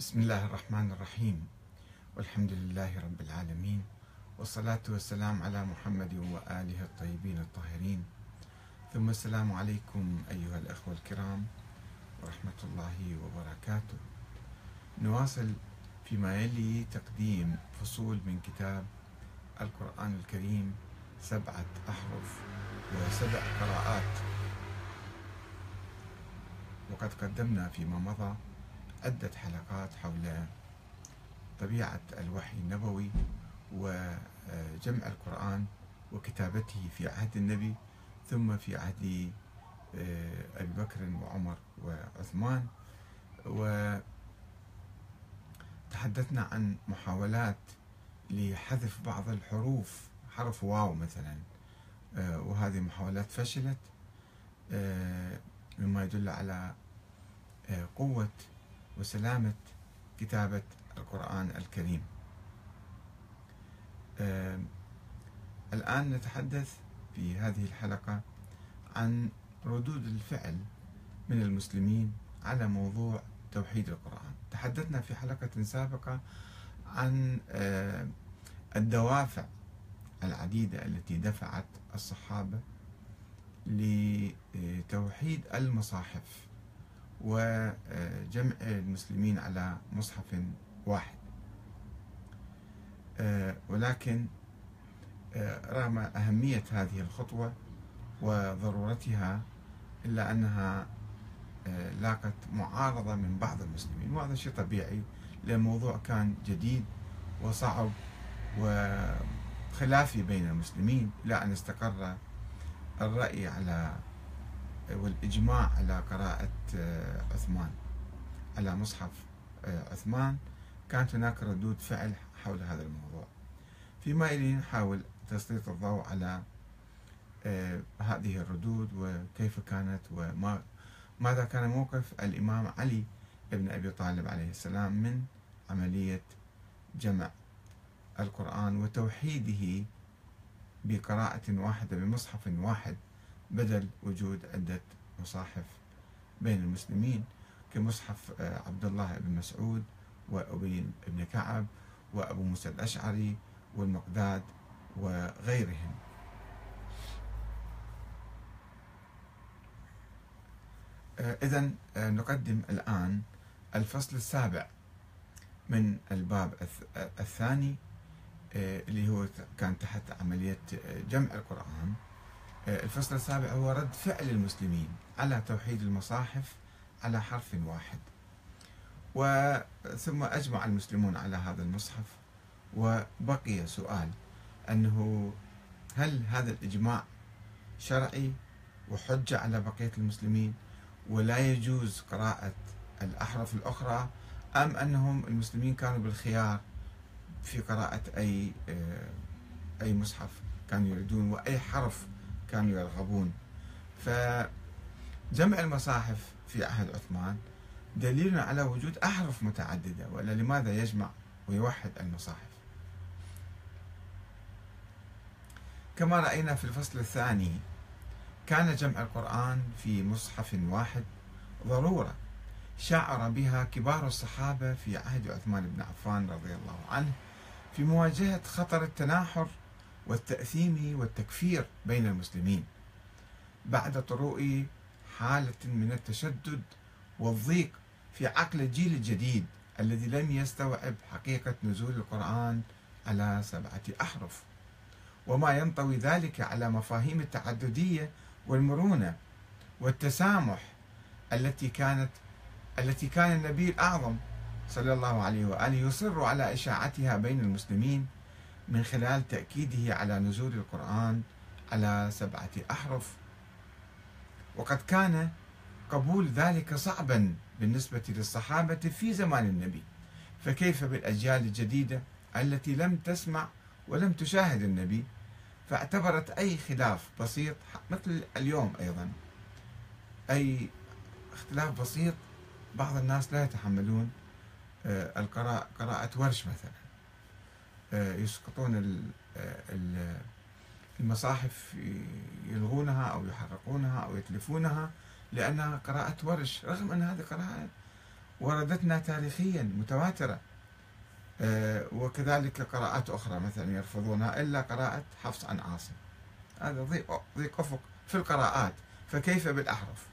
بسم الله الرحمن الرحيم. والحمد لله رب العالمين والصلاة والسلام على محمد وآله الطيبين الطاهرين. ثم السلام عليكم أيها الأخوة الكرام ورحمة الله وبركاته. نواصل فيما يلي تقديم فصول من كتاب القرآن الكريم سبعة أحرف وسبع قراءات. وقد قدمنا فيما مضى عدة حلقات حول طبيعة الوحي النبوي وجمع القرآن وكتابته في عهد النبي ثم في عهد آه، أبي بكر وعمر وعثمان. وتحدثنا عن محاولات لحذف بعض الحروف حرف واو مثلا. آه، وهذه محاولات فشلت آه، مما يدل على قوة وسلامة كتابة القرآن الكريم. الآن نتحدث في هذه الحلقة عن ردود الفعل من المسلمين على موضوع توحيد القرآن. تحدثنا في حلقة سابقة عن الدوافع العديدة التي دفعت الصحابة لتوحيد المصاحف. وجمع المسلمين على مصحف واحد. آه، ولكن آه، رغم أهمية هذه الخطوة وضرورتها إلا أنها آه، لاقت معارضة من بعض المسلمين وهذا شيء طبيعي لأن الموضوع كان جديد وصعب وخلافي بين المسلمين إلى أن استقر الرأي على والإجماع على قراءة آه، عثمان. على مصحف آه، عثمان كانت هناك ردود فعل حول هذا الموضوع. فيما يلي نحاول تسليط الضوء على آه، هذه الردود وكيف كانت وما ماذا كان موقف الإمام علي ابن أبي طالب عليه السلام من عملية جمع القرآن وتوحيده بقراءة واحدة بمصحف واحد. بدل وجود عدة مصاحف بين المسلمين كمصحف آه، عبد الله بن مسعود وأبي بن كعب وأبو موسى الأشعري والمقداد وغيرهم. آه، إذا آه، نقدم الآن الفصل السابع من الباب الثاني اللي هو كان تحت عملية جمع القرآن. الفصل السابع هو رد فعل المسلمين على توحيد المصاحف على حرف واحد. وثم أجمع المسلمون على هذا المصحف وبقي سؤال أنه هل هذا الإجماع شرعي وحجة على بقية المسلمين ولا يجوز قراءة الأحرف الأخرى أم أنهم المسلمين كانوا بالخيار في قراءة أي آه، أي مصحف كانوا يريدون وأي حرف كانوا يرغبون. فجمع المصاحف في عهد عثمان دليل على وجود أحرف متعددة ولا لماذا يجمع ويوحد المصاحف؟ كما رأينا في الفصل الثاني كان جمع القرآن في مصحف واحد ضرورة شعر بها كبار الصحابة في عهد عثمان بن عفان رضي الله عنه في مواجهة خطر التناحر والتأثيم والتكفير بين المسلمين بعد طروء حالة من التشدد والضيق في عقل الجيل الجديد الذي لم يستوعب حقيقة نزول القرآن على سبعة أحرف. وما ينطوي ذلك على مفاهيم التعددية والمرونة والتسامح التي كانت التي كان النبي الأعظم صلى الله عليه وآله يصر على إشاعتها بين المسلمين من خلال تأكيده على نزول القرآن على سبعة أحرف. وقد كان قبول ذلك صعبا بالنسبة للصحابة في زمان النبي. فكيف بالأجيال الجديدة التي لم تسمع ولم تشاهد النبي فاعتبرت أي خلاف بسيط مثل اليوم أيضا. أي اختلاف بسيط بعض الناس لا يتحملون آه، قراءة ورش مثلا. يسقطون آه، المصاحف يلغونها أو يحرقونها أو يتلفونها لأنها قراءة ورش. رغم أن هذه قراءة وردتنا تاريخيا متواترة آه، وكذلك قراءات أخرى مثلا يرفضونها إلا قراءة حفص عن عاصم. هذا ضيق ضيق أفق في القراءات فكيف بالأحرف؟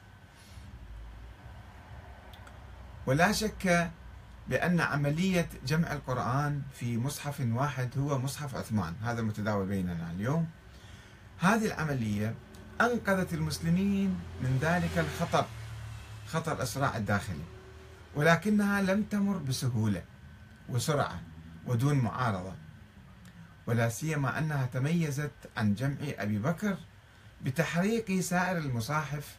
ولا شك بأن عملية جمع القرآن في مصحف واحد هو مصحف عثمان. هذا متداول بيننا اليوم. هذه العملية أنقذت المسلمين من ذلك الخطر خطر الإصراع الداخلي ولكنها لم تمر بسهولة وسرعة ودون معارضة ولا سيما أنها تميزت عن جمع أبي بكر بتحريق سائر المصاحف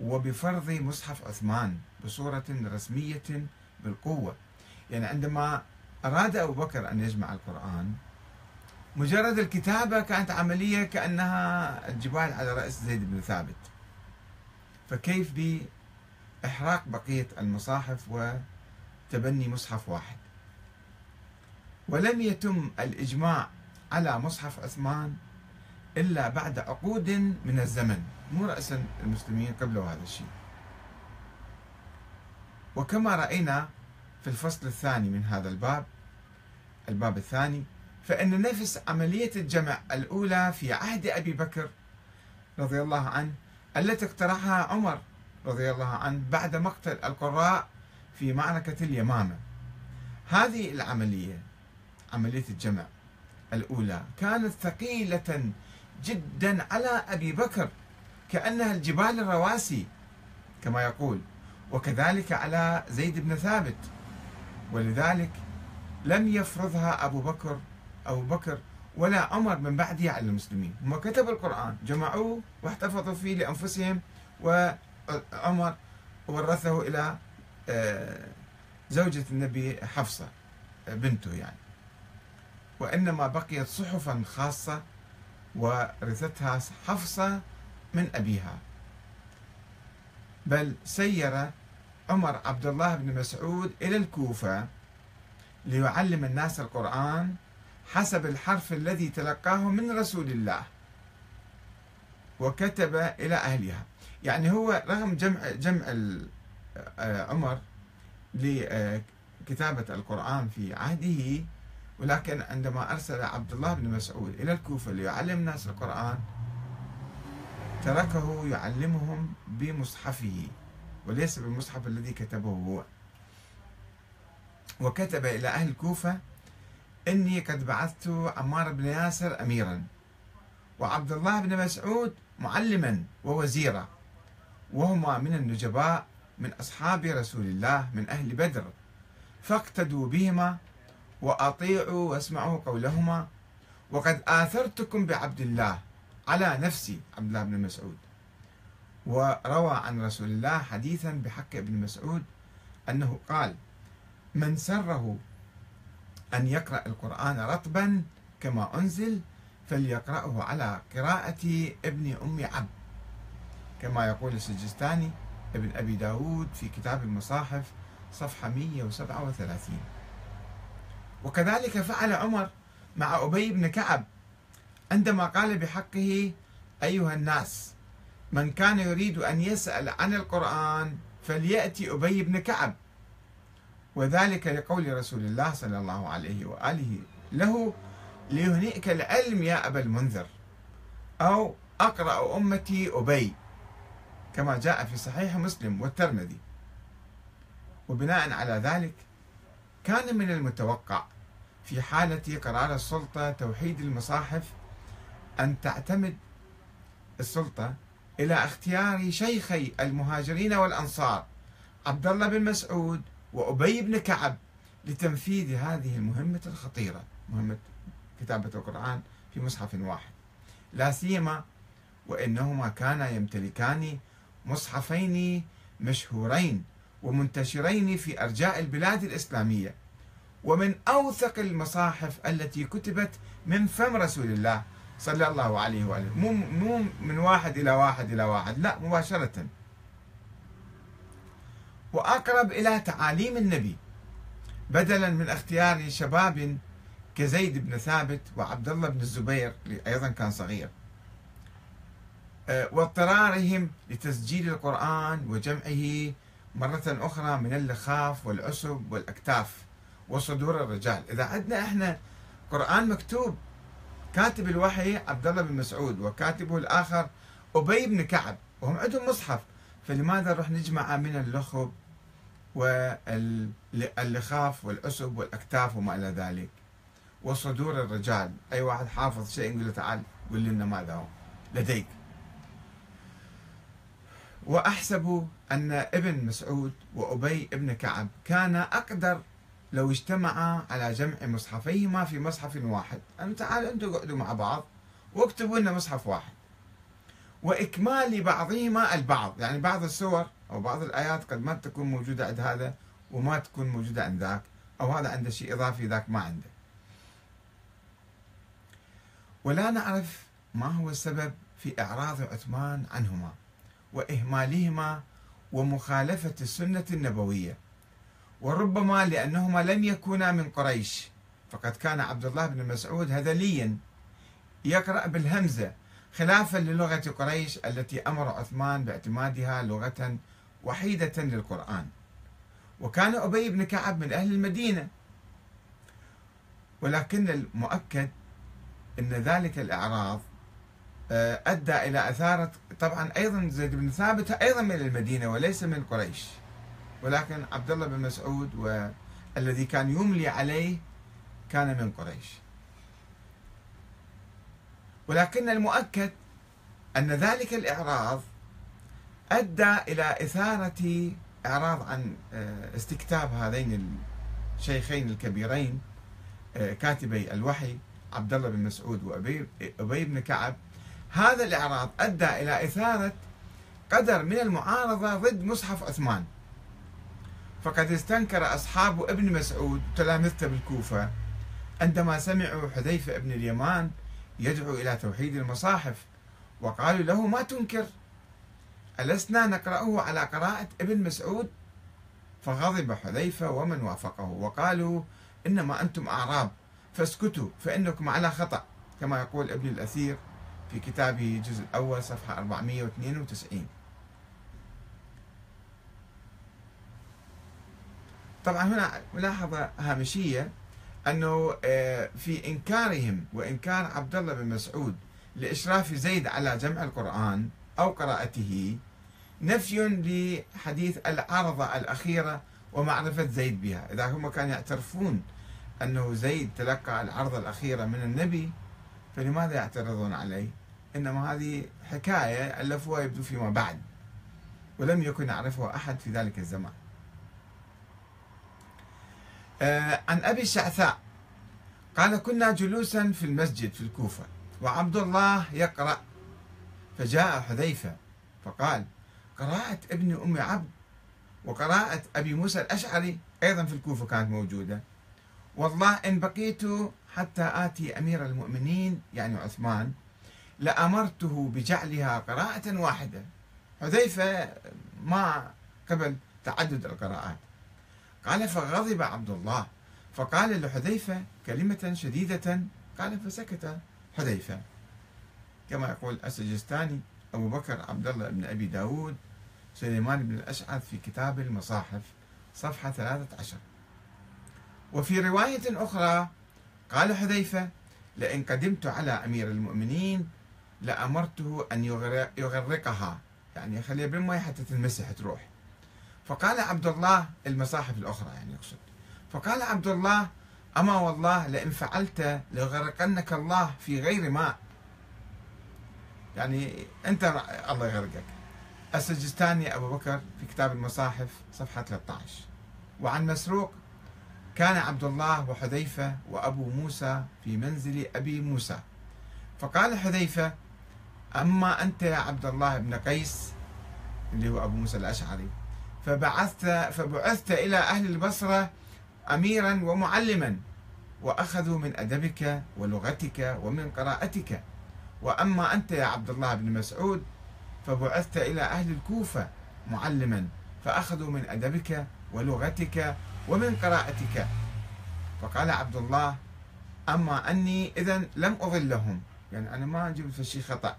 وبفرض مصحف عثمان بصورة رسمية بالقوة. يعني عندما أراد أبو بكر أن يجمع القرآن مجرد الكتابة كانت عملية كأنها الجبال على رأس زيد بن ثابت. فكيف بإحراق بقية المصاحف وتبني مصحف واحد؟ ولم يتم الإجماع على مصحف عثمان إلا بعد عقود من الزمن مو رأسا المسلمين قبلوا هذا الشيء. وكما رأينا في الفصل الثاني من هذا الباب الباب الثاني فإن نفس عملية الجمع الأولى في عهد أبي بكر رضي الله عنه التي اقترحها عمر رضي الله عنه بعد مقتل القراء في معركة اليمامة. هذه العملية عملية الجمع الأولى كانت ثقيلة جدا على أبي بكر كأنها الجبال الرواسي كما يقول وكذلك على زيد بن ثابت. ولذلك لم يفرضها أبو بكر أبو بكر ولا عمر من بعده على المسلمين. هم كتبوا القرآن جمعوه واحتفظوا فيه لأنفسهم وعمر ورثه إلى آه، زوجة النبي حفصة بنته يعني. وإنما بقيت صحفا خاصة ورثتها حفصة من أبيها. بل سير عمر عبد الله بن مسعود إلى الكوفة ليعلم الناس القرآن حسب الحرف الذي تلقاه من رسول الله وكتب إلى أهلها. يعني هو رغم جمع جمع آه، عمر لكتابة القرآن في عهده ولكن عندما أرسل عبد الله بن مسعود إلى الكوفة ليعلم الناس القرآن تركه يعلمهم بمصحفه. وليس بالمصحف الذي كتبه هو. وكتب إلى أهل الكوفة إني قد بعثت عمار بن ياسر أميرا وعبد الله بن مسعود معلما ووزيرا وهما من النجباء من أصحاب رسول الله من أهل بدر فاقتدوا بهما وأطيعوا واسمعوا قولهما وقد آثرتكم بعبد الله على نفسي عبد الله بن مسعود. وروى عن رسول الله حديثا بحق ابن مسعود أنه قال من سره أن يقرأ القرآن رطبا كما أنزل فليقرأه على قراءة ابن أم عبد كما يقول السجستاني ابن أبي داود في كتاب المصاحف صفحة 137 وكذلك فعل عمر مع أبي بن كعب عندما قال بحقه أيها الناس من كان يريد أن يسأل عن القرآن فليأتي أبي بن كعب. وذلك لقول رسول الله صلى الله عليه وآله له ليهنئك العلم يا أبا المنذر أو أقرأ أمتي أبي كما جاء في صحيح مسلم والترمذي. وبناء على ذلك كان من المتوقع في حالة قرار السلطة توحيد المصاحف أن تعتمد السلطة إلى اختيار شيخي المهاجرين والأنصار عبد الله بن مسعود وأبي بن كعب لتنفيذ هذه المهمة الخطيرة مهمة كتابة القرآن في مصحف واحد. لا سيما وإنهما كانا يمتلكان مصحفين مشهورين ومنتشرين في أرجاء البلاد الإسلامية. ومن أوثق المصاحف التي كتبت من فم رسول الله صلى الله عليه وآله. مو مو من واحد إلى واحد إلى واحد. لا مباشرة. وأقرب إلى تعاليم النبي. بدلا من اختيار شباب كزيد بن ثابت وعبد الله بن الزبير أيضا كان صغير. آه، واضطرارهم لتسجيل القرآن وجمعه مرة أخرى من اللخاف والعسب والأكتاف وصدور الرجال. إذا عندنا إحنا قرآن مكتوب كاتب الوحي عبد الله بن مسعود وكاتبه الآخر أبي بن كعب. وهم عندهم مصحف. فلماذا نروح نجمع من اللخب واللخاف والعسب والأكتاف وما إلى ذلك؟ وصدور الرجال. أي واحد حافظ شيء يقول له تعال قل لنا ماذا هو. لديك. وأحسب أن ابن مسعود وأبي ابن كعب كانا أقدر لو اجتمعا على جمع مصحفيهما في مصحف واحد. أن تعالوا أنتم اقعدوا مع بعض واكتبوا لنا مصحف واحد. وإكمال بعضهما البعض. يعني بعض السور أو بعض الآيات قد ما تكون موجودة عند هذا وما تكون موجودة عند ذاك أو هذا عنده شيء إضافي ذاك ما عنده. ولا نعرف ما هو السبب في إعراض عثمان عنهما وإهمالهما ومخالفة السنة النبوية. وربما لأنهما لم يكونا من قريش. فقد كان عبد الله بن مسعود هذليا يقرأ بالهمزة خلافا للغة قريش التي أمر عثمان باعتمادها لغة وحيدة للقرآن. وكان أبي بن كعب من أهل المدينة. ولكن المؤكد أن ذلك الإعراض آه، أدى إلى أثارة طبعا أيضا زيد بن ثابت أيضا من المدينة وليس من قريش. ولكن عبد الله بن مسعود والذي كان يملي عليه كان من قريش. ولكن المؤكد أن ذلك الإعراض أدى إلى إثارة إعراض عن آه، استكتاب هذين الشيخين الكبيرين آه، كاتبي الوحي عبد الله بن مسعود وأبي بن كعب. هذا الإعراض أدى إلى إثارة قدر من المعارضة ضد مصحف عثمان. فقد استنكر أصحاب ابن مسعود تلامذته بالكوفة عندما سمعوا حذيفة ابن اليمان يدعو إلى توحيد المصاحف وقالوا له ما تنكر؟ ألسنا نقرأه على قراءة ابن مسعود؟ فغضب حذيفة ومن وافقه وقالوا إنما أنتم أعراب فاسكتوا فإنكم على خطأ كما يقول ابن الأثير في كتابه الجزء الأول صفحة 492 طبعا هنا ملاحظة هامشية أنه آه، في إنكارهم وإنكار عبد الله بن مسعود لإشراف زيد على جمع القرآن أو قراءته نفي لحديث العرضة الأخيرة ومعرفة زيد بها. إذا هم كانوا يعترفون أنه زيد تلقى العرضة الأخيرة من النبي فلماذا يعترضون عليه؟ إنما هذه حكاية ألفوها يبدو فيما بعد ولم يكن يعرفها أحد في ذلك الزمان. عن أبي الشعثاء قال كنا جلوسا في المسجد في الكوفة وعبد الله يقرأ. فجاء حذيفة فقال قراءة ابن أم عبد وقراءة أبي موسى الأشعري أيضا في الكوفة كانت موجودة. والله إن بقيت حتى آتي أمير المؤمنين يعني عثمان لأمرته بجعلها قراءة واحدة. حذيفة ما قبل تعدد القراءات. قال فغضب عبد الله. فقال لحذيفة كلمة شديدة قال فسكت حذيفة. كما يقول السجستاني أبو بكر عبد الله بن أبي داود سليمان بن الأشعث في كتاب المصاحف صفحة 13 وفي رواية أخرى قال حذيفة لئن قدمت على أمير المؤمنين لأمرته أن يغرقها. يعني يخليها بالماء حتى تنمسح تروح. فقال عبد الله المصاحف الأخرى يعني يقصد. فقال عبد الله أما والله لئن فعلت ليغرقنك الله في غير ماء يعني أنت الله يغرقك. السجستاني أبو بكر في كتاب المصاحف صفحة 13 وعن مسروق كان عبد الله وحذيفة وأبو موسى في منزل أبي موسى. فقال حذيفة أما أنت يا عبد الله بن قيس اللي هو أبو موسى الأشعري فبعثت فبعثت إلى أهل البصرة أميرا ومعلما وأخذوا من أدبك ولغتك ومن قراءتك. وأما أنت يا عبد الله بن مسعود فبعثت إلى أهل الكوفة معلما فأخذوا من أدبك ولغتك ومن قراءتك. فقال عبد الله أما أني إذا لم أضلهم يعني أنا ما جبت شيء خطأ.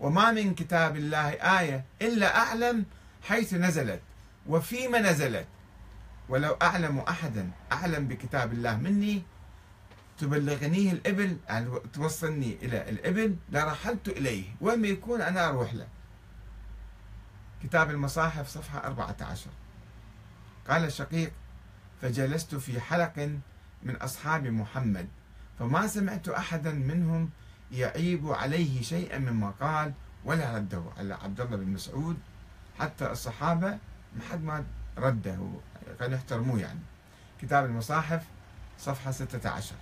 وما من كتاب الله آية إلا أعلم حيث نزلت. وفيما نزلت. ولو أعلم أحدا أعلم بكتاب الله مني تبلغنيه الإبل يعني توصلني إلى الإبل لرحلت إليه. وين ما يكون أنا أروح له. كتاب المصاحف صفحة 14 قال الشقيق فجلست في حلق من أصحاب محمد فما سمعت أحدا منهم يعيب عليه شيئا مما قال ولا رده على عبد الله بن مسعود. حتى الصحابة ما حد ما رده كانوا يحترموه يعني. كتاب المصاحف صفحة 16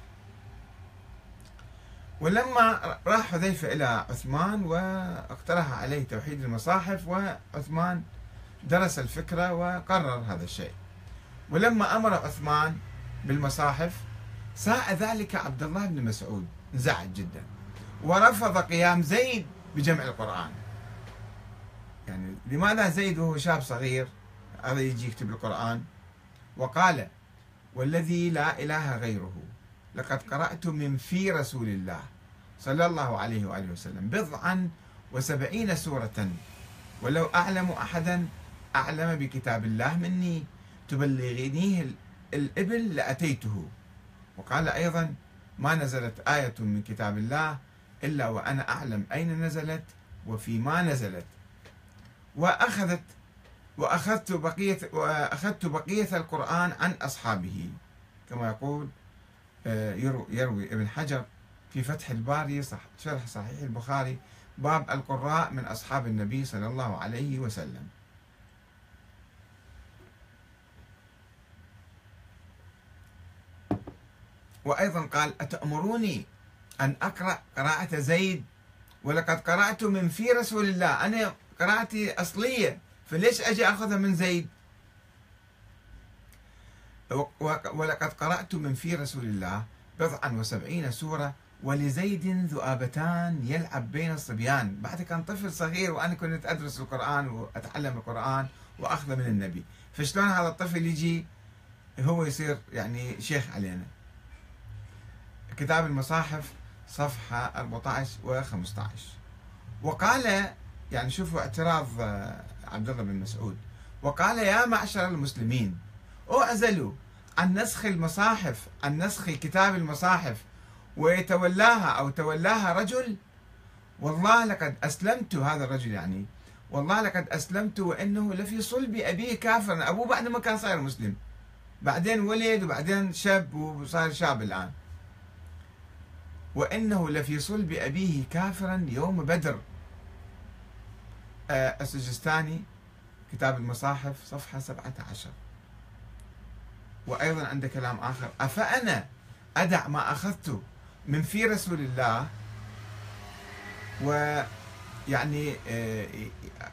ولما راح حذيفة إلى عثمان واقترح عليه توحيد المصاحف وعثمان درس الفكرة وقرر هذا الشيء. ولما أمر عثمان بالمصاحف ساء ذلك عبد الله بن مسعود. انزعج جدا. ورفض قيام زيد بجمع القرآن. يعني لماذا زيد وهو شاب صغير؟ هذا يجي يكتب القرآن وقال والذي لا إله غيره لقد قرأت من في رسول الله صلى الله عليه وآله وسلم بضعا وسبعين سورة. ولو أعلم أحدا أعلم بكتاب الله مني تبلغنيه الإبل لأتيته. وقال أيضا ما نزلت آية من كتاب الله إلا وأنا أعلم أين نزلت وفي ما نزلت. وأخذت وأخذت بقية وأخذت بقية القرآن عن أصحابه. كما يقول آه، يروي ابن حجر في فتح الباري صح شرح صحيح البخاري باب القراء من أصحاب النبي صلى الله عليه وسلم. وأيضا قال أتأمروني أن أقرأ قراءة زيد؟ ولقد قرأت من في رسول الله. أنا قراءتي أصلية. فليش أجي أخذها من زيد؟ ولقد قرأت من في رسول الله بضعا وسبعين سورة ولزيد ذؤابتان يلعب بين الصبيان. بعد كان طفل صغير وأنا كنت أدرس القرآن وأتعلم القرآن وأخذه من النبي. فشلون هذا الطفل يجي؟ هو يصير يعني شيخ علينا. كتاب المصاحف صفحة 14 و 15 وقال يعني شوفوا اعتراض آه، عبد الله بن مسعود. وقال يا معشر المسلمين اعزلوا عن نسخ المصاحف عن نسخ كتاب المصاحف ويتولاها أو تولاها رجل؟ والله لقد أسلمت. هذا الرجل يعني والله لقد أسلمت وإنه لفي صلب أبيه كافرا أبوه بعد ما كان صاير مسلم. بعدين ولد وبعدين شاب وصار شاب الآن. وإنه لفي صلب أبيه كافرا يوم بدر. السجستاني كتاب المصاحف صفحة 17 وأيضا عنده كلام آخر. أفأنا أدع ما أخذت من في رسول الله ويعني آه،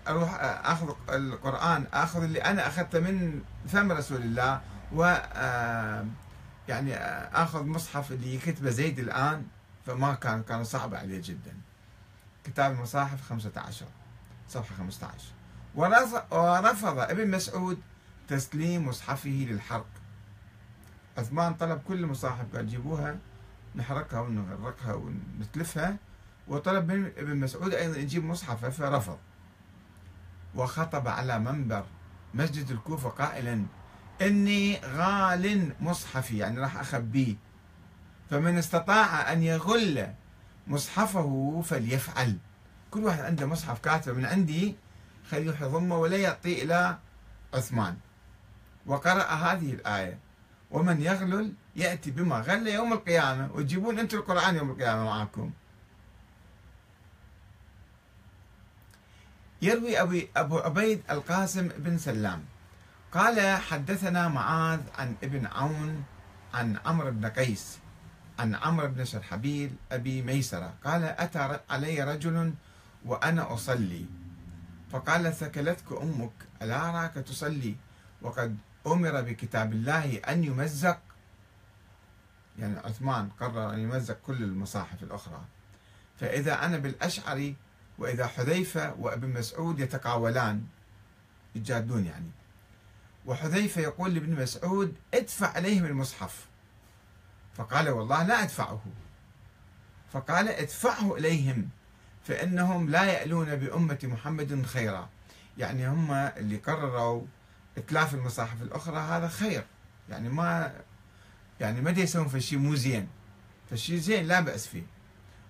أروح أخذ القرآن أخذ اللي أنا أخذته من فم رسول الله و آه، يعني آخذ مصحف اللي كتبه زيد الآن فما كان كان صعب عليه جدا. كتاب المصاحف 15 صفحة 15 ورفض ابن مسعود تسليم مصحفه للحرق. عثمان طلب كل المصاحف قال جيبوها نحرقها ونغرقها ونتلفها. وطلب من ابن مسعود أيضا يجيب مصحفه فرفض. وخطب على منبر مسجد الكوفة قائلا إني غال مصحفي. يعني راح أخبيه فمن استطاع أن يغل مصحفه فليفعل. كل واحد عنده مصحف كاتب من عندي خليه يضمه ولا يعطيه إلى عثمان. وقرأ هذه الآية. ومن يغلل يأتي بما غل يوم القيامة. وتجيبون أنتم القرآن يوم القيامة معكم يروي أبي أبو عبيد القاسم بن سلام. قال حدثنا معاذ عن ابن عون عن عمرو بن قيس عن عمرو بن شرحبيل أبي ميسرة. قال أتى علي رجل وأنا أصلي. فقال ثكلتك أمك ألا أراك تصلي؟ وقد أمر بكتاب الله أن يمزق. يعني عثمان قرر أن يمزق كل المصاحف الأخرى. فإذا أنا بالأشعري وإذا حذيفة وابن مسعود يتقاولان. يتجادلون يعني. وحذيفة يقول لابن مسعود ادفع عليهم المصحف. فقال والله لا أدفعه. فقال ادفعه إليهم. فإنهم لا يألون بأمة محمد خيرا. يعني هم اللي قرروا إتلاف المصاحف الأخرى هذا خير. يعني ما يعني ما يسوون في شيء مو زين. فالشيء زين لا بأس فيه.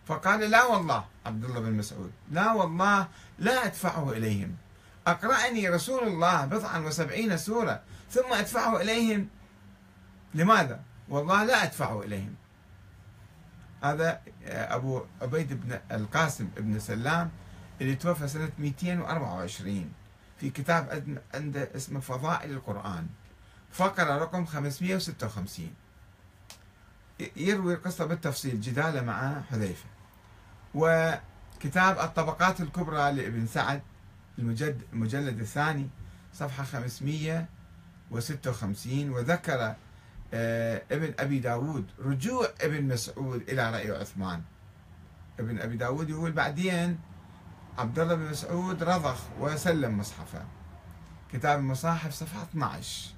فقال لا والله عبد الله بن مسعود لا والله لا أدفعه إليهم. أقرأني رسول الله بضعا وسبعين سورة ثم أدفعه إليهم. لماذا؟ والله لا أدفعه إليهم. هذا أبو عبيد بن القاسم بن سلام اللي توفى سنة 224 في كتاب عنده اسمه فضائل القرآن. فقرة رقم 556 يروي القصة بالتفصيل جدالة مع حذيفة. وكتاب الطبقات الكبرى لابن سعد المجد المجلد الثاني صفحة 556 وذكر آه، ابن أبي داود رجوع ابن مسعود إلى رأي عثمان. ابن أبي داود يقول بعدين عبد الله بن مسعود رضخ وسلم مصحفه. كتاب المصاحف صفحة 12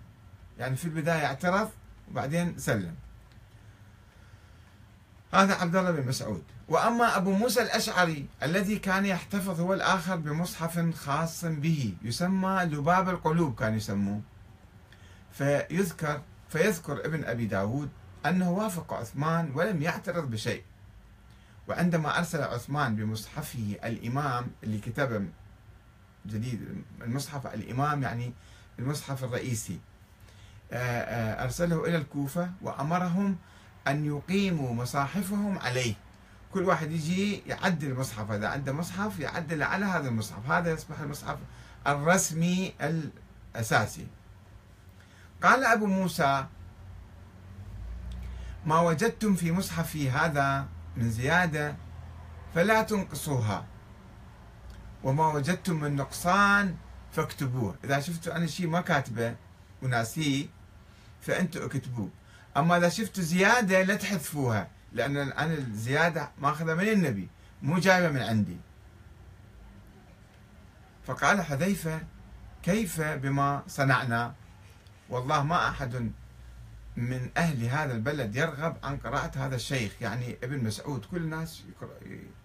يعني في البداية اعترض وبعدين سلم. هذا عبد الله بن مسعود. وأما أبو موسى الأشعري الذي كان يحتفظ هو الآخر بمصحف خاص به يسمى لباب القلوب كان يسموه. فيذكر فيذكر ابن أبي داود أنه وافق عثمان ولم يعترض بشيء. وعندما أرسل عثمان بمصحفه الإمام اللي كتبه جديد المصحف الإمام يعني المصحف الرئيسي آه، آه، أرسله إلى الكوفة وأمرهم أن يقيموا مصاحفهم عليه. كل واحد يجي يعدل المصحف إذا عنده مصحف يعدل على هذا المصحف هذا يصبح المصحف الرسمي الأساسي. قال أبو موسى ما وجدتم في مصحفي هذا من زيادة فلا تنقصوها. وما وجدتم من نقصان فاكتبوه. إذا شفتوا أنا شيء ما كاتبه وناسيه فأنتوا اكتبوه. أما إذا شفتوا زيادة لا تحذفوها لأن أنا الزيادة ماخذها من النبي مو جايبة من عندي. فقال حذيفة كيف بما صنعنا؟ والله ما أحد من أهل هذا البلد يرغب عن قراءة هذا الشيخ. يعني ابن مسعود كل الناس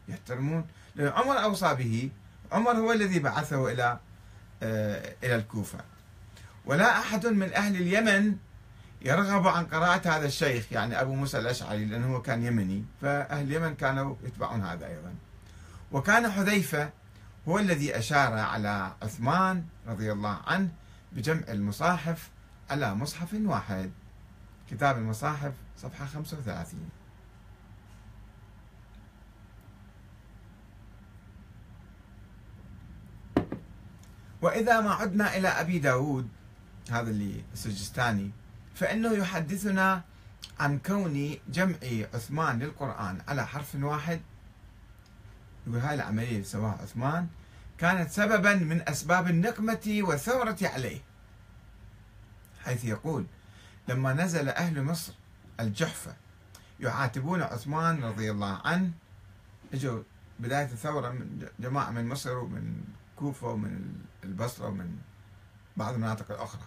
يحترمون. لأن عمر اوصى به عمر هو الذي بعثه إلى آه، إلى الكوفة. ولا أحد من أهل اليمن يرغب عن قراءة هذا الشيخ. يعني أبو موسى الأشعري لأنه هو كان يمني فأهل اليمن كانوا يتبعون هذا أيضا. وكان حذيفة هو الذي أشار على عثمان رضي الله عنه بجمع المصاحف على مصحف واحد. كتاب المصاحف صفحة 35 وإذا ما عدنا إلى أبي داود هذا اللي السجستاني فإنه يحدثنا عن كون جمع عثمان للقرآن على حرف واحد. يقول هاي العملية اللي سواها عثمان كانت سببا من أسباب النقمة والثورة عليه. حيث يقول لما نزل أهل مصر الجحفة يعاتبون عثمان رضي الله عنه إجوا بداية الثورة من جماعة من مصر ومن كوفة ومن البصرة ومن بعض المناطق الأخرى.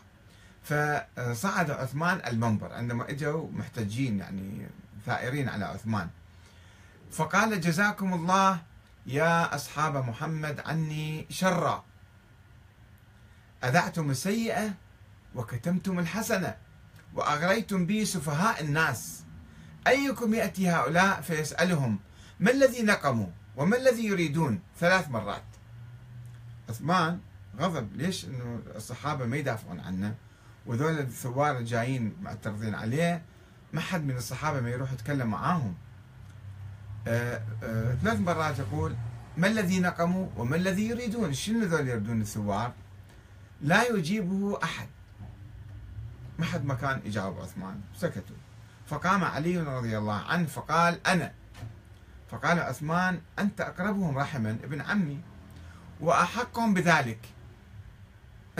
فصعد عثمان المنبر عندما إجوا محتجين يعني ثائرين على عثمان. فقال جزاكم الله يا أصحاب محمد عني شرا. أذعتم السيئة وكتمتم الحسنة وأغريتم بي سفهاء الناس. أيكم يأتي هؤلاء فيسألهم ما الذي نقموا وما الذي يريدون? ثلاث مرات. عثمان غضب. ليش؟ إنه الصحابة ما يدافعون عنه وذول الثوار الجايين معترضين عليه. ما حد من الصحابة ما يروح يتكلم معاهم. آه آه ثلاث مرات يقول ما الذي نقموا وما الذي يريدون؟ شنو ذول يريدون الثوار؟ لا يجيبه أحد. ما حد ما كان يجاوب عثمان. سكتوا. فقام علي رضي الله عنه فقال أنا. فقال عثمان أنت أقربهم رحما ابن عمي. وأحقهم بذلك.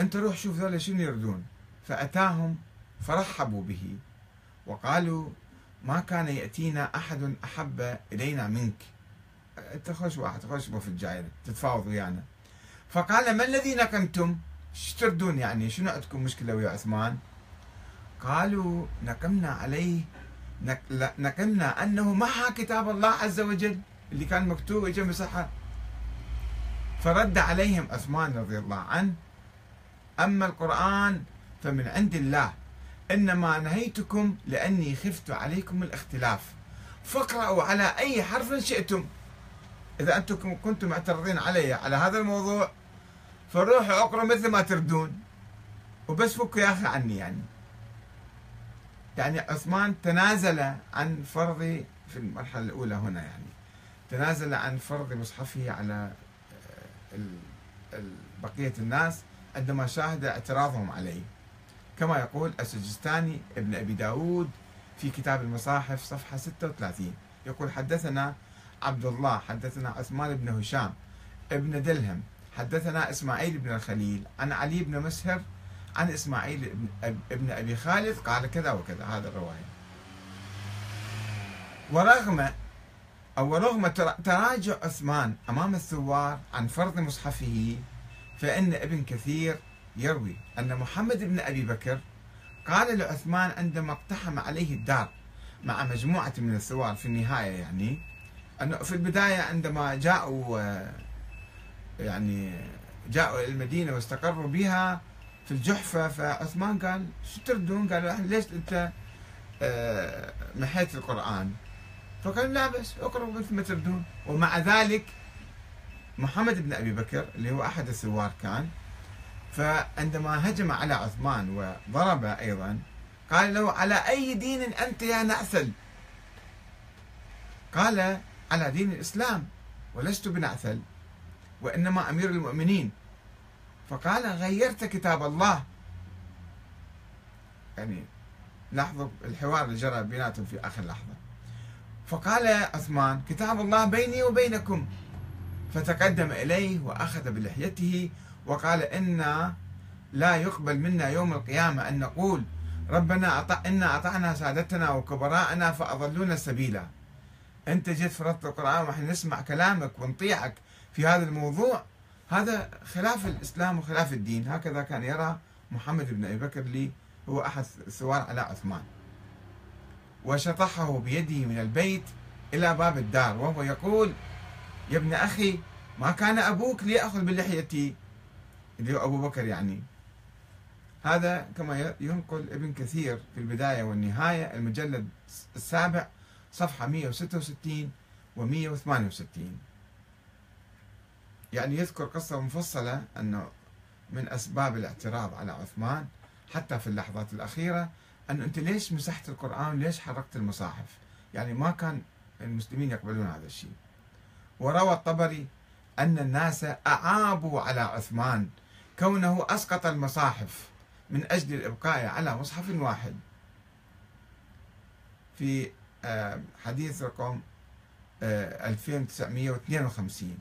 أنت روح شوف ذولا شنو يردون. فأتاهم فرحبوا به. وقالوا ما كان يأتينا أحد أحب إلينا منك. أنت خوش واحد خوش في الجاية تتفاوض ويانا. فقال ما الذي نقمتم إيش تردون يعني؟ شنو عندكم مشكلة ويا عثمان؟ قالوا نقمنا عليه نقمنا أنه محى كتاب الله عز وجل اللي كان مكتوب اجى مسحة. فرد عليهم عثمان رضي الله عنه أما القرآن فمن عند الله إنما نهيتكم لأني خفت عليكم الاختلاف. فاقرأوا على أي حرف شئتم. إذا أنتم كنتم معترضين علي على هذا الموضوع فروحوا اقرأوا مثل ما تردون. وبس فكوا يا أخي عني يعني. يعني عثمان تنازل عن فرض في المرحلة الأولى هنا يعني. تنازل عن فرض مصحفه على آه، بقية الناس عندما شاهد اعتراضهم عليه. كما يقول السجستاني ابن أبي داود في كتاب المصاحف صفحة 36 يقول حدثنا عبد الله حدثنا عثمان بن هشام ابن دلهم حدثنا إسماعيل بن الخليل عن علي بن مسهر عن إسماعيل ابن أبي خالد قال كذا وكذا هذا الرواية. ورغم أو رغم تراجع عثمان أمام الثوار عن فرض مصحفه فإن ابن كثير يروي أن محمد بن أبي بكر قال لعثمان عندما اقتحم عليه الدار مع مجموعة من الثوار في النهاية يعني أنه في البداية عندما جاءوا يعني جاءوا إلى المدينة واستقروا بها في الجحفة فعثمان قال شو تردون؟ قالوا ليش أنت آه، محيت القرآن؟ فقال لا بس اقرأوا مثل ما تردون ومع ذلك محمد بن أبي بكر اللي هو أحد الثوار كان فعندما هجم على عثمان وضرب أيضا قال له على أي دين أنت يا نعثل قال على دين الإسلام ولست بنعثل وإنما أمير المؤمنين فقال غيرت كتاب الله. يعني لاحظوا الحوار اللي جرى بيناتهم في آخر لحظة. فقال عثمان كتاب الله بيني وبينكم. فتقدم إليه وأخذ بلحيته وقال إنا لا يقبل منا يوم القيامة أن نقول ربنا أطع إنا أطعنا سادتنا وكبراءنا فأضلونا السبيلا أنت جيت فرضت القرآن ونحن نسمع كلامك ونطيعك في هذا الموضوع. هذا خلاف الإسلام وخلاف الدين. هكذا كان يرى محمد بن أبي بكر لي هو أحد الثوار على عثمان. وشطحه بيده من البيت إلى باب الدار وهو يقول يا ابن أخي ما كان أبوك ليأخذ بلحيتي اللي هو أبو بكر يعني. هذا كما ينقل ابن كثير في البداية والنهاية المجلد السابع صفحة 166 و 168 يعني يذكر قصة مفصلة أنه من أسباب الاعتراض على عثمان حتى في اللحظات الأخيرة أنه أنت ليش مسحت القرآن ليش حرقت المصاحف؟ يعني ما كان المسلمين يقبلون هذا الشيء. وروى الطبري أن الناس أعابوا على عثمان كونه أسقط المصاحف من أجل الإبقاء على مصحف واحد. في آه، حديث رقم 2952 آه،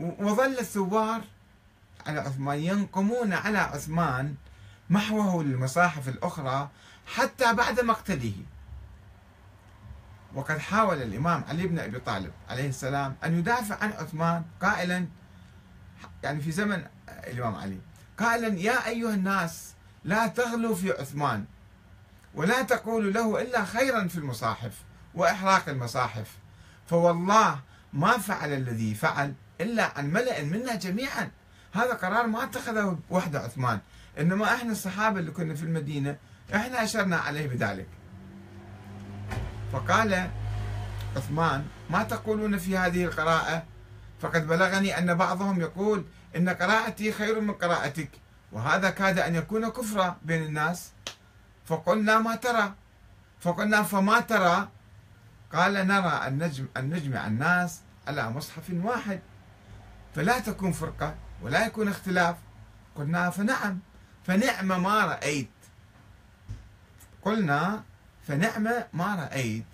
وظل الثوار على عثمان ينقمون على عثمان محوه للمصاحف الأخرى حتى بعد مقتله. وقد حاول الإمام علي بن أبي طالب عليه السلام أن يدافع عن عثمان قائلا يعني في زمن الإمام علي قائلا يا أيها الناس لا تغلوا في عثمان ولا تقولوا له إلا خيرا في المصاحف وإحراق المصاحف فوالله ما فعل الذي فعل إلا عن ملأ منا جميعا. هذا قرار ما اتخذه وحده عثمان. إنما إحنا الصحابة اللي كنا في المدينة إحنا أشرنا عليه بذلك. فقال عثمان ما تقولون في هذه القراءة؟ فقد بلغني أن بعضهم يقول إن قراءتي خير من قراءتك وهذا كاد أن يكون كفرا بين الناس. فقلنا ما ترى؟ فقلنا فما ترى؟ قال نرى أن أن نجمع الناس على مصحف واحد. فلا تكون فرقة ولا يكون اختلاف. قلنا فنعم. فنعم ما رأيت. قلنا فنعم ما رأيت.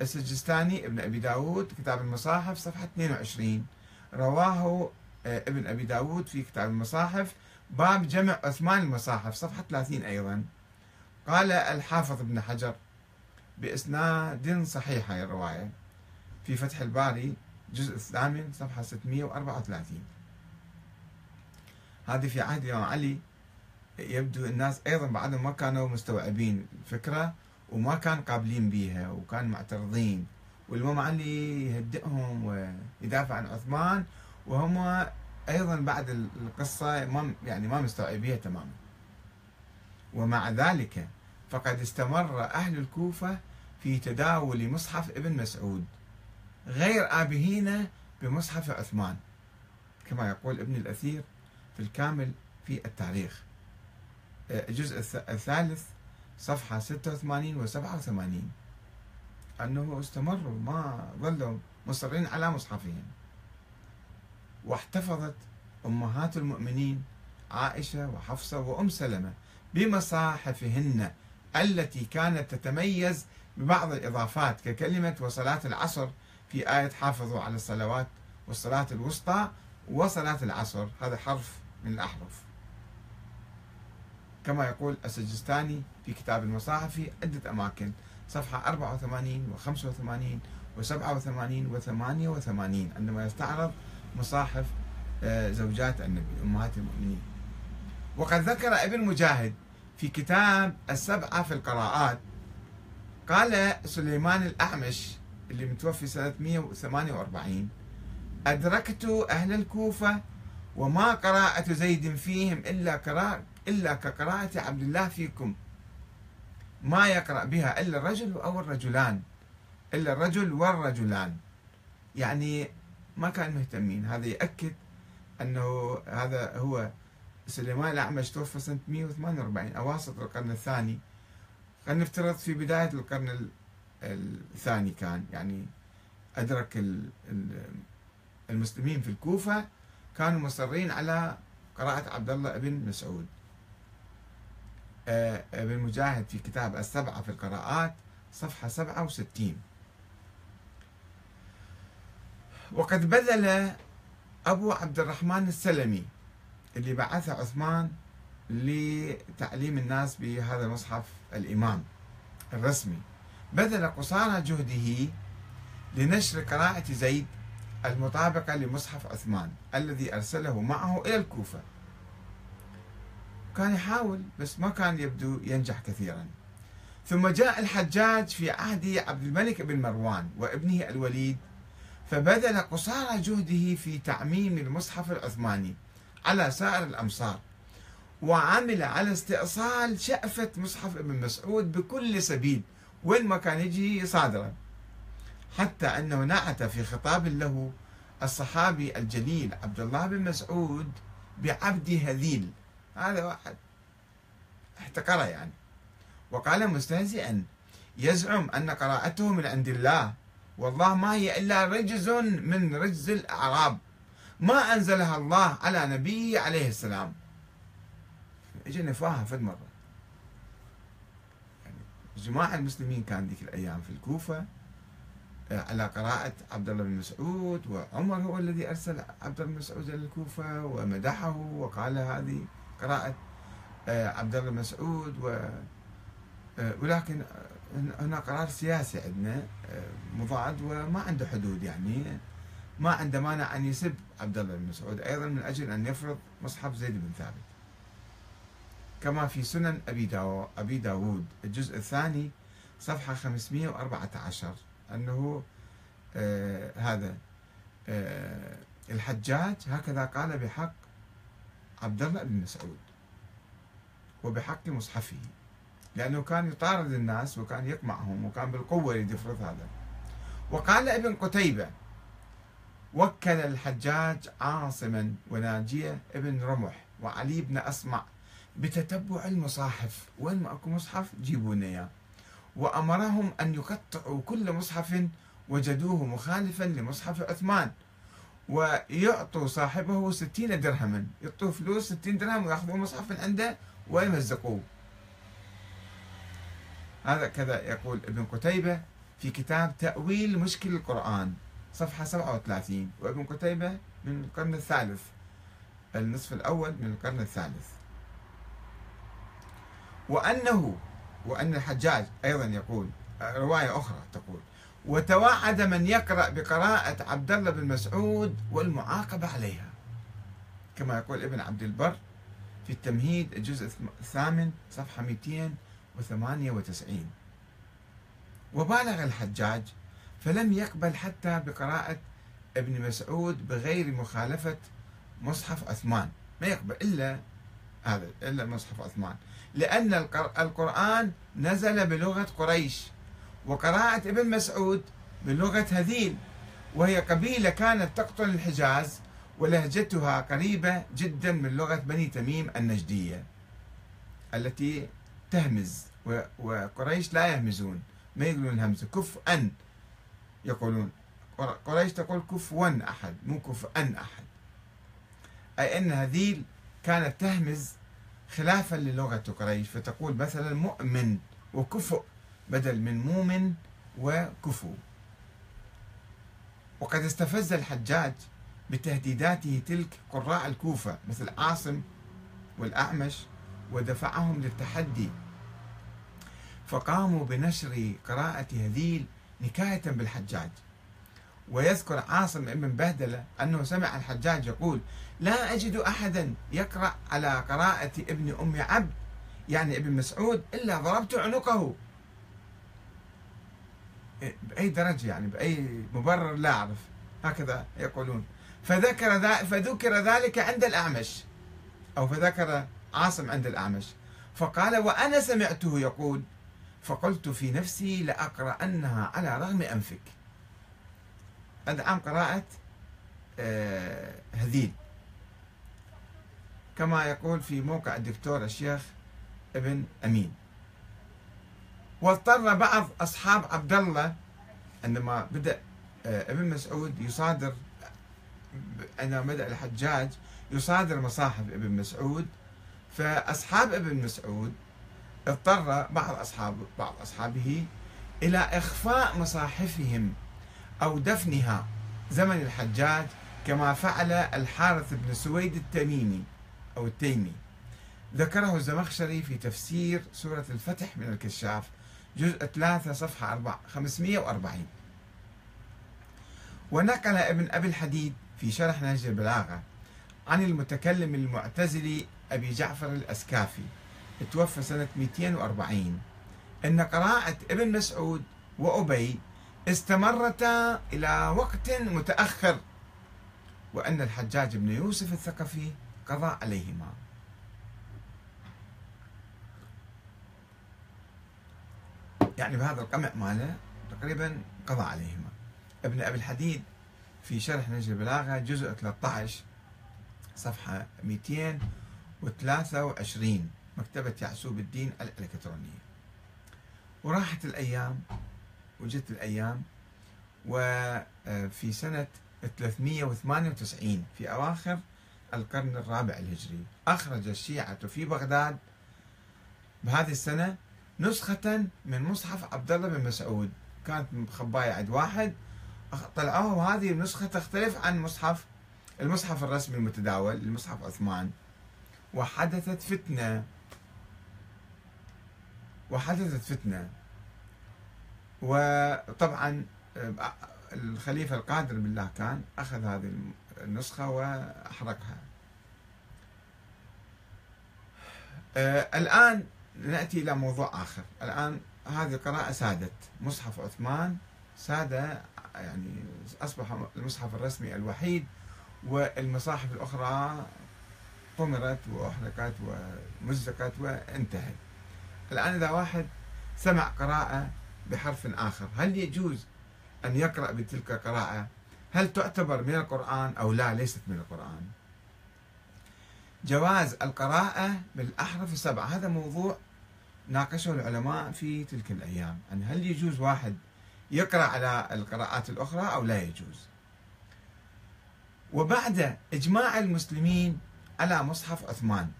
السجستاني ابن أبي داود كتاب المصاحف صفحة 22 رواه آه، ابن أبي داود في كتاب المصاحف. باب جمع عثمان المصاحف صفحة 30 أيضا. قال الحافظ ابن حجر بإسناد صحيح هاي الرواية. في فتح الباري الجزء الثامن صفحة 634 هذه في عهد الإمام علي. يبدو الناس أيضا بعدهم ما كانوا مستوعبين الفكرة وما كان قابلين بيها وكان معترضين. والإمام علي يهدئهم ويدافع عن عثمان وهم أيضا بعد القصة ما يعني ما مستوعبيها تماما. ومع ذلك فقد استمر أهل الكوفة في تداول مصحف ابن مسعود. غير آبهين بمصحف عثمان كما يقول ابن الأثير في الكامل في التاريخ. الجزء الثالث صفحة 86 و 87 أنه استمروا ما ظلوا مصرين على مصحفهم. واحتفظت أمهات المؤمنين عائشة وحفصة وأم سلمة بمصاحفهن التي كانت تتميز ببعض الإضافات ككلمة وصلاة العصر في آية حافظوا على الصلوات والصلاة الوسطى وصلاة العصر. هذا حرف من الأحرف. كما يقول السجستاني في كتاب المصاحف في عدة أماكن. صفحة 84 و 85 و 87 و 88 عندما يستعرض مصاحف آه، زوجات النبي أمهات المؤمنين. وقد ذكر ابن مجاهد في كتاب السبعة في القراءات قال سليمان الأعمش اللي متوفي سنة 148 أدركت أهل الكوفة وما قراءة زيد فيهم إلا قراءة إلا كقراءة عبد الله فيكم. ما يقرأ بها إلا الرجل أو الرجلان. إلا الرجل والرجلان. يعني ما كانوا مهتمين. هذا يأكد أنه هذا هو سليمان الأعمش توفى سنة 148 أواسط القرن الثاني. خلينا نفترض في بداية القرن الثاني كان. يعني أدرك المسلمين في الكوفة كانوا مصرين على قراءة عبد الله بن مسعود. آه، ابن مجاهد في كتاب السبعة في القراءات صفحة 67 وقد بذل أبو عبد الرحمن السلمي اللي بعثه عثمان لتعليم الناس بهذا المصحف الإمام الرسمي. بذل قصارى جهده لنشر قراءة زيد المطابقة لمصحف عثمان الذي أرسله معه إلى الكوفة. كان يحاول بس ما كان يبدو ينجح كثيرا. ثم جاء الحجاج في عهد عبد الملك بن مروان وابنه الوليد فبذل قصارى جهده في تعميم المصحف العثماني على سائر الأمصار وعمل على استئصال شأفة مصحف ابن مسعود بكل سبيل. وين ما كان يجي صادرا. حتى أنه نعت في خطاب له الصحابي الجليل عبد الله بن مسعود بعبد هذيل. هذا واحد. احتقره يعني. وقال مستهزئا يزعم أن قراءته من عند الله. والله ما هي إلا رجز من رجز الأعراب. ما أنزلها الله على نبيه عليه السلام. اجى نفاها فد مرة. جماعة المسلمين كان ذيك الأيام في الكوفة آه، على قراءة عبد الله بن مسعود وعمر هو الذي أرسل عبد الله بن مسعود إلى الكوفة ومدحه وقال هذه قراءة آه، عبد الله بن مسعود و آه، ولكن هنا قرار سياسي عندنا مضاد وما عنده حدود يعني ما عنده مانع أن يسب عبد الله بن مسعود أيضا من أجل أن يفرض مصحف زيد بن ثابت. كما في سنن أبي, داو أبي داود. الجزء الثاني صفحة 514 أنه آه هذا آه الحجاج هكذا قال بحق عبد الله بن مسعود وبحق مصحفه لأنه كان يطارد الناس وكان يقمعهم وكان بالقوة يفرض هذا. وقال ابن قتيبة وكل الحجاج عاصما وناجية ابن رمح وعلي بن أصمع بتتبع المصاحف. وين ما أكو مصحف جيبوا لنا إياه. وأمرهم أن يقطعوا كل مصحف وجدوه مخالفا لمصحف عثمان. ويعطوا صاحبه ستين درهما. يعطوه فلوس ستين درهم ويأخذوا مصحف من عنده ويمزقوه. هذا كذا يقول ابن قتيبة في كتاب تأويل مشكل القرآن صفحة 37 وابن قتيبة من القرن الثالث النصف الأول من القرن الثالث. وأنه وأن الحجاج أيضا يقول رواية أخرى تقول وتوعد من يقرأ بقراءة عبد الله بن مسعود والمعاقبة عليها. كما يقول ابن عبد البر في التمهيد الجزء الثامن صفحة 298 وبالغ الحجاج فلم يقبل حتى بقراءة ابن مسعود بغير مخالفة مصحف عثمان. ما يقبل إلا هذا إلا مصحف عثمان. لأن القرآن نزل بلغة قريش وقراءة ابن مسعود بلغة هذيل وهي قبيلة كانت تقتل الحجاز ولهجتها قريبة جدا من لغة بني تميم النجدية التي تهمز وقريش لا يهمزون ما يقولون همزة كف أن يقولون قريش تقول كف ون أحد مو كف أن أحد. أي أن هذيل كانت تهمز خلافا للغة قريش فتقول مثلا مؤمن وكفؤ بدل من مؤمن وكفو وقد استفز الحجاج بتهديداته تلك قراء الكوفة مثل عاصم والأعمش ودفعهم للتحدي. فقاموا بنشر قراءة هذيل نكاية بالحجاج. ويذكر عاصم بن بهدلة أنه سمع الحجاج يقول لا أجد أحدا يقرأ على قراءة ابن أم عبد يعني ابن مسعود إلا ضربت عنقه. بأي درجة يعني بأي مبرر لا أعرف. هكذا يقولون. فذكر فذكر ذلك عند الأعمش. أو فذكر عاصم عند الأعمش. فقال وأنا سمعته يقول فقلت في نفسي لأقرأنها على رغم أنفك. هذا عام قراءة آه، هذيل. كما يقول في موقع الدكتور الشيخ ابن أمين. واضطر بعض أصحاب عبد الله عندما بدأ آه، ابن مسعود يصادر عندما بدأ الحجاج يصادر مصاحف ابن مسعود فأصحاب ابن مسعود اضطر بعض أصحاب بعض أصحابه إلى إخفاء مصاحفهم أو دفنها زمن الحجاج كما فعل الحارث بن سويد التميمي. أو التيمي. ذكره الزمخشري في تفسير سورة الفتح من الكشاف جزء 3 صفحة 4 540 ونقل ابن أبي الحديد في شرح نهج البلاغة عن المتكلم المعتزلي أبي جعفر الأسكافي توفى سنة 240 أن قراءة ابن مسعود وأبي استمرتا إلى وقت متأخر وأن الحجاج بن يوسف الثقفي قضى عليهما. يعني بهذا القمع ماله تقريبا قضى عليهما. ابن أبي الحديد في شرح نجل البلاغة جزء 13 صفحة 223 مكتبة يعسوب الدين الإلكترونية. وراحت الأيام وجت الأيام وفي سنة 398 في أواخر القرن الرابع الهجري. أخرج الشيعة في بغداد بهذه السنة نسخة من مصحف عبد الله بن مسعود. كانت خباية عند واحد. طلعوها وهذه النسخة تختلف عن مصحف المصحف الرسمي المتداول المصحف عثمان. وحدثت فتنة. وحدثت فتنة. وطبعا الخليفة القادر بالله كان أخذ هذه النسخة وأحرقها. آه، الآن نأتي إلى موضوع آخر. الآن هذه القراءة سادت. مصحف عثمان ساد يعني أصبح المصحف الرسمي الوحيد والمصاحف الأخرى طمرت وأحرقت ومزقت وانتهت. الآن إذا واحد سمع قراءة بحرف آخر هل يجوز أن يقرأ بتلك القراءة؟ هل تعتبر من القرآن أو لا ليست من القرآن؟ جواز القراءة بالأحرف السبعة. هذا موضوع ناقشه العلماء في تلك الأيام. أن هل يجوز واحد يقرأ على القراءات الأخرى أو لا يجوز؟ وبعد إجماع المسلمين على مصحف عثمان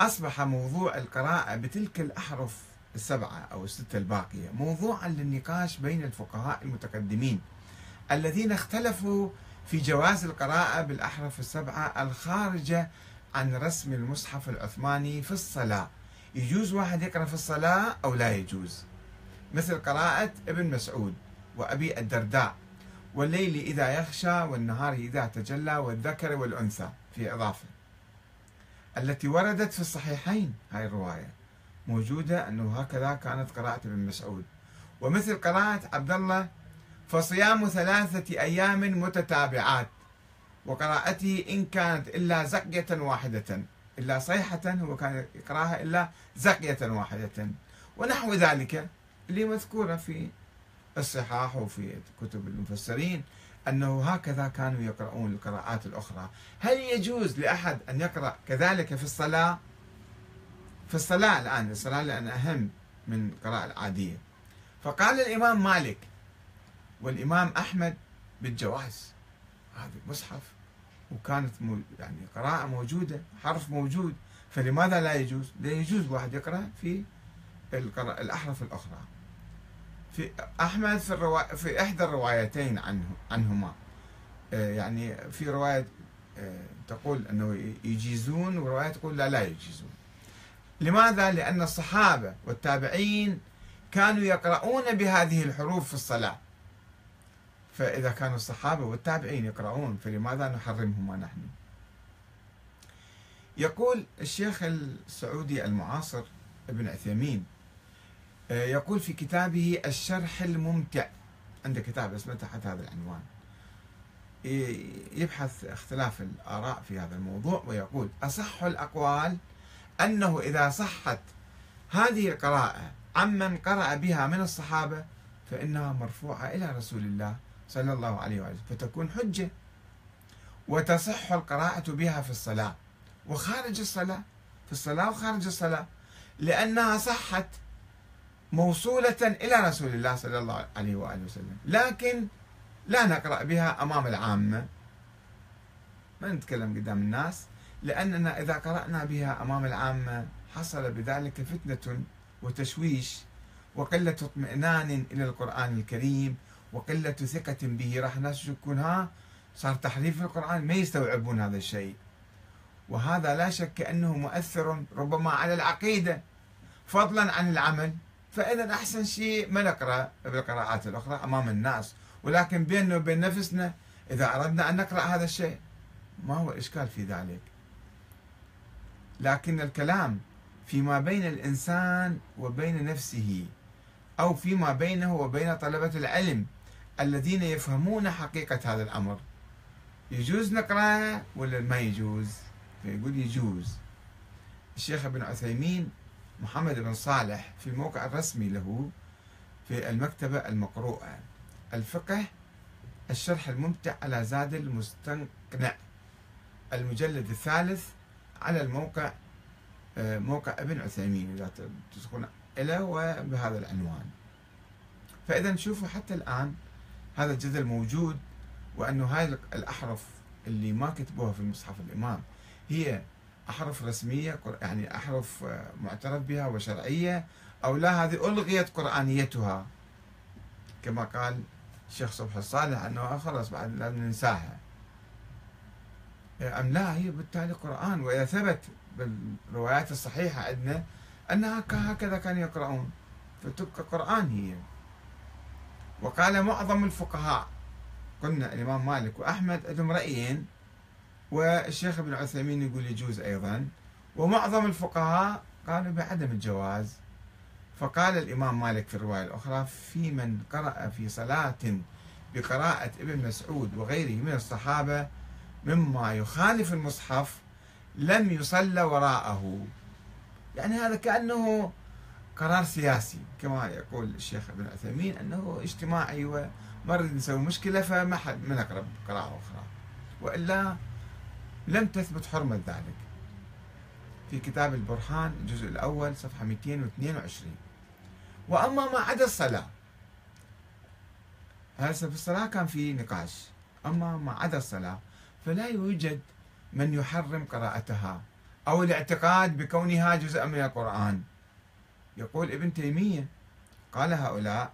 أصبح موضوع القراءة بتلك الأحرف السبعة أو الستة الباقية موضوعا للنقاش بين الفقهاء المتقدمين. الذين اختلفوا في جواز القراءة بالأحرف السبعة الخارجة عن رسم المصحف العثماني في الصلاة. يجوز واحد يقرأ في الصلاة أو لا يجوز؟ مثل قراءة ابن مسعود وأبي الدرداء. والليل إذا يخشى والنهار إذا تجلى والذكر والأنثى في إضافة. التي وردت في الصحيحين هاي الرواية. موجودة أنه هكذا كانت قراءة ابن مسعود. ومثل قراءة عبد الله فصيام ثلاثة أيام متتابعات. وقراءته إن كانت إلا زقية واحدة. إلا صيحة هو كان يقرأها إلا زقية واحدة. ونحو ذلك اللي مذكورة في الصحاح وفي كتب المفسرين أنه هكذا كانوا يقرؤون القراءات الأخرى. هل يجوز لأحد أن يقرأ كذلك في الصلاة؟ في الصلاة الآن الصلاة لأن أهم من القراءة العادية. فقال الإمام مالك والإمام أحمد بالجواز. هذا مصحف وكانت يعني قراءة موجودة حرف موجود. فلماذا لا يجوز؟ لا يجوز واحد يقرأ في الأحرف الأخرى. في أحمد في الروا... في إحدى الروايتين عنه عنهما. آه، يعني في رواية آه، تقول أنه يجيزون ورواية تقول لا لا يجيزون. لماذا؟ لأن الصحابة والتابعين كانوا يقرؤون بهذه الحروف في الصلاة. فإذا كانوا الصحابة والتابعين يقرؤون فلماذا نحرمهما نحن يقول الشيخ السعودي المعاصر ابن عثيمين آه، يقول في كتابه الشرح الممتع. عنده كتاب اسمه تحت هذا العنوان. يبحث اختلاف الآراء في هذا الموضوع ويقول أصح الأقوال أنه إذا صحت هذه القراءة عمن قرأ بها من الصحابة فإنها مرفوعة إلى رسول الله صلى الله عليه وسلم فتكون حجة. وتصح القراءة بها في الصلاة. وخارج الصلاة في الصلاة وخارج الصلاة. لأنها صحت موصولة إلى رسول الله صلى الله عليه وآله وسلم. لكن لا نقرأ بها أمام العامة. ما نتكلم قدام الناس. لأننا إذا قرأنا بها أمام العامة حصل بذلك فتنة وتشويش وقلة اطمئنان إلى القرآن الكريم وقلة ثقة به. راح الناس يشكون ها صار تحريف في القرآن ما يستوعبون هذا الشيء. وهذا لا شك أنه مؤثر ربما على العقيدة فضلا عن العمل. فإذا أحسن شيء ما نقرأ بالقراءات الأخرى أمام الناس. ولكن بيننا وبين نفسنا إذا أردنا أن نقرأ هذا الشيء ما هو الإشكال في ذلك. لكن الكلام فيما بين الإنسان وبين نفسه أو فيما بينه وبين طلبة العلم الذين يفهمون حقيقة هذا الأمر. يجوز نقرأ ولا ما يجوز؟ فيقول يجوز. الشيخ ابن عثيمين محمد بن صالح في الموقع الرسمي له في المكتبة المقروءة. الفقه الشرح الممتع على زاد المستقنع المجلد الثالث على الموقع آه، موقع ابن عثيمين إذا تدخلون إليه وبهذا العنوان. فإذا نشوفوا حتى الآن هذا الجدل موجود وأنه هاي الأحرف اللي ما كتبوها في مصحف الإمام هي أحرف رسمية يعني أحرف آه، معترف بها وشرعية أو لا هذه ألغيت قرآنيتها. كما قال الشيخ صبح الصالح أنه خلاص بعد لازم ننساها. أم لا هي بالتالي قرآن. وإذا ثبت بالروايات الصحيحة عندنا أنها هكذا كانوا يقرؤون فتبقى قرآن هي. وقال معظم الفقهاء قلنا الإمام مالك وأحمد عندهم رأيين والشيخ ابن عثيمين يقول يجوز أيضا ومعظم الفقهاء قالوا بعدم الجواز. فقال الإمام مالك في الرواية الأخرى في من قرأ في صلاة بقراءة ابن مسعود وغيره من الصحابة مما يخالف المصحف لم يصلى وراءه. يعني هذا كأنه قرار سياسي كما يقول الشيخ ابن عثيمين أنه اجتماعي وما نريد نسوي مشكلة فما حد من أقرب قراءة أخرى. وإلا لم تثبت حرمة ذلك. في كتاب البرهان الجزء الأول صفحة 222 وأما ما عدا الصلاة هسه في الصلاة كان في نقاش؟ أما ما عدا الصلاة فلا يوجد من يحرم قراءتها أو الاعتقاد بكونها جزء من القرآن. يقول ابن تيمية قال هؤلاء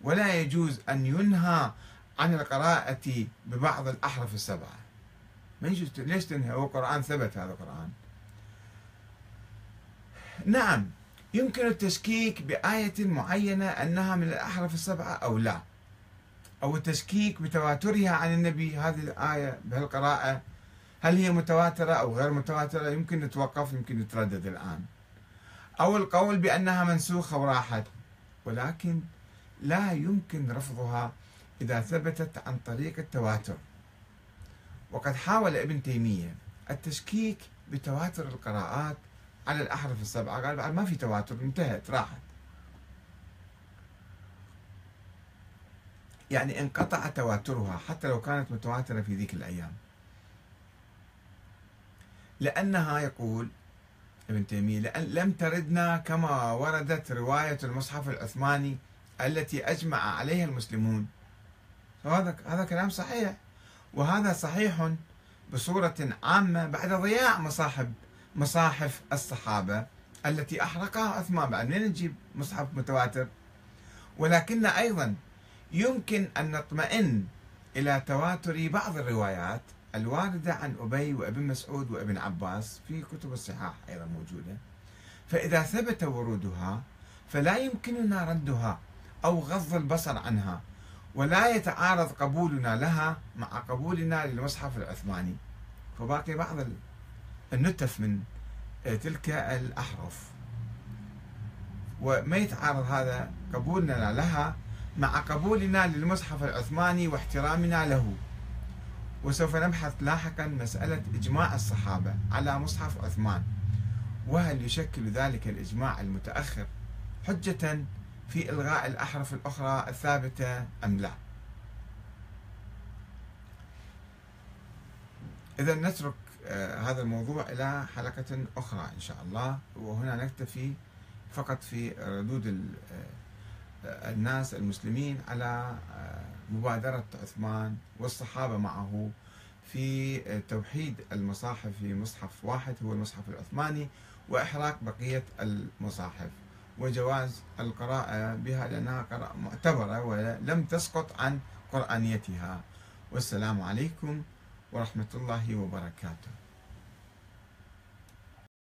ولا يجوز أن ينهى عن القراءة ببعض الأحرف السبعة. ما يجوز ليش تنهى؟ هو القرآن ثبت هذا القرآن نعم يمكن التشكيك بآية معينة أنها من الأحرف السبعة أو لا أو التشكيك بتواترها عن النبي هذه الآية بهالقراءة. هل هي متواترة أو غير متواترة؟ يمكن نتوقف يمكن نتردد الآن. أو القول بأنها منسوخة وراحت ولكن لا يمكن رفضها إذا ثبتت عن طريق التواتر. وقد حاول ابن تيمية التشكيك بتواتر القراءات على الأحرف السبعة قال بعد ما في تواتر انتهت راحت. يعني انقطع تواترها حتى لو كانت متواترة في ذيك الأيام. لأنها يقول ابن تيمية لأن لم تردنا كما وردت رواية المصحف العثماني التي أجمع عليها المسلمون. هذا هذا كلام صحيح. وهذا صحيح بصورة عامة بعد ضياع مصاحب مصاحف الصحابة التي أحرقها عثمان. بعد من نجيب مصحف متواتر؟ ولكن أيضا يمكن أن نطمئن إلى تواتر بعض الروايات الواردة عن أبي وابن مسعود وابن عباس في كتب الصحاح أيضا موجودة. فإذا ثبت ورودها فلا يمكننا ردها أو غض البصر عنها ولا يتعارض قبولنا لها مع قبولنا للمصحف العثماني. فباقي بعض النتف من تلك الأحرف. وما يتعارض هذا قبولنا لها مع قبولنا للمصحف العثماني واحترامنا له. وسوف نبحث لاحقا مسألة إجماع الصحابة على مصحف عثمان. وهل يشكل ذلك الإجماع المتأخر حجة في إلغاء الأحرف الأخرى الثابتة أم لا؟ إذا نترك آه، هذا الموضوع إلى حلقة أخرى إن شاء الله. وهنا نكتفي فقط في ردود آه، الناس المسلمين على آه، مبادرة عثمان والصحابة معه في توحيد المصاحف في مصحف واحد هو المصحف العثماني وإحراق بقية المصاحف. وجواز القراءة بها لأنها قراءة معتبرة ولم تسقط عن قرآنيتها. والسلام عليكم ورحمة الله وبركاته.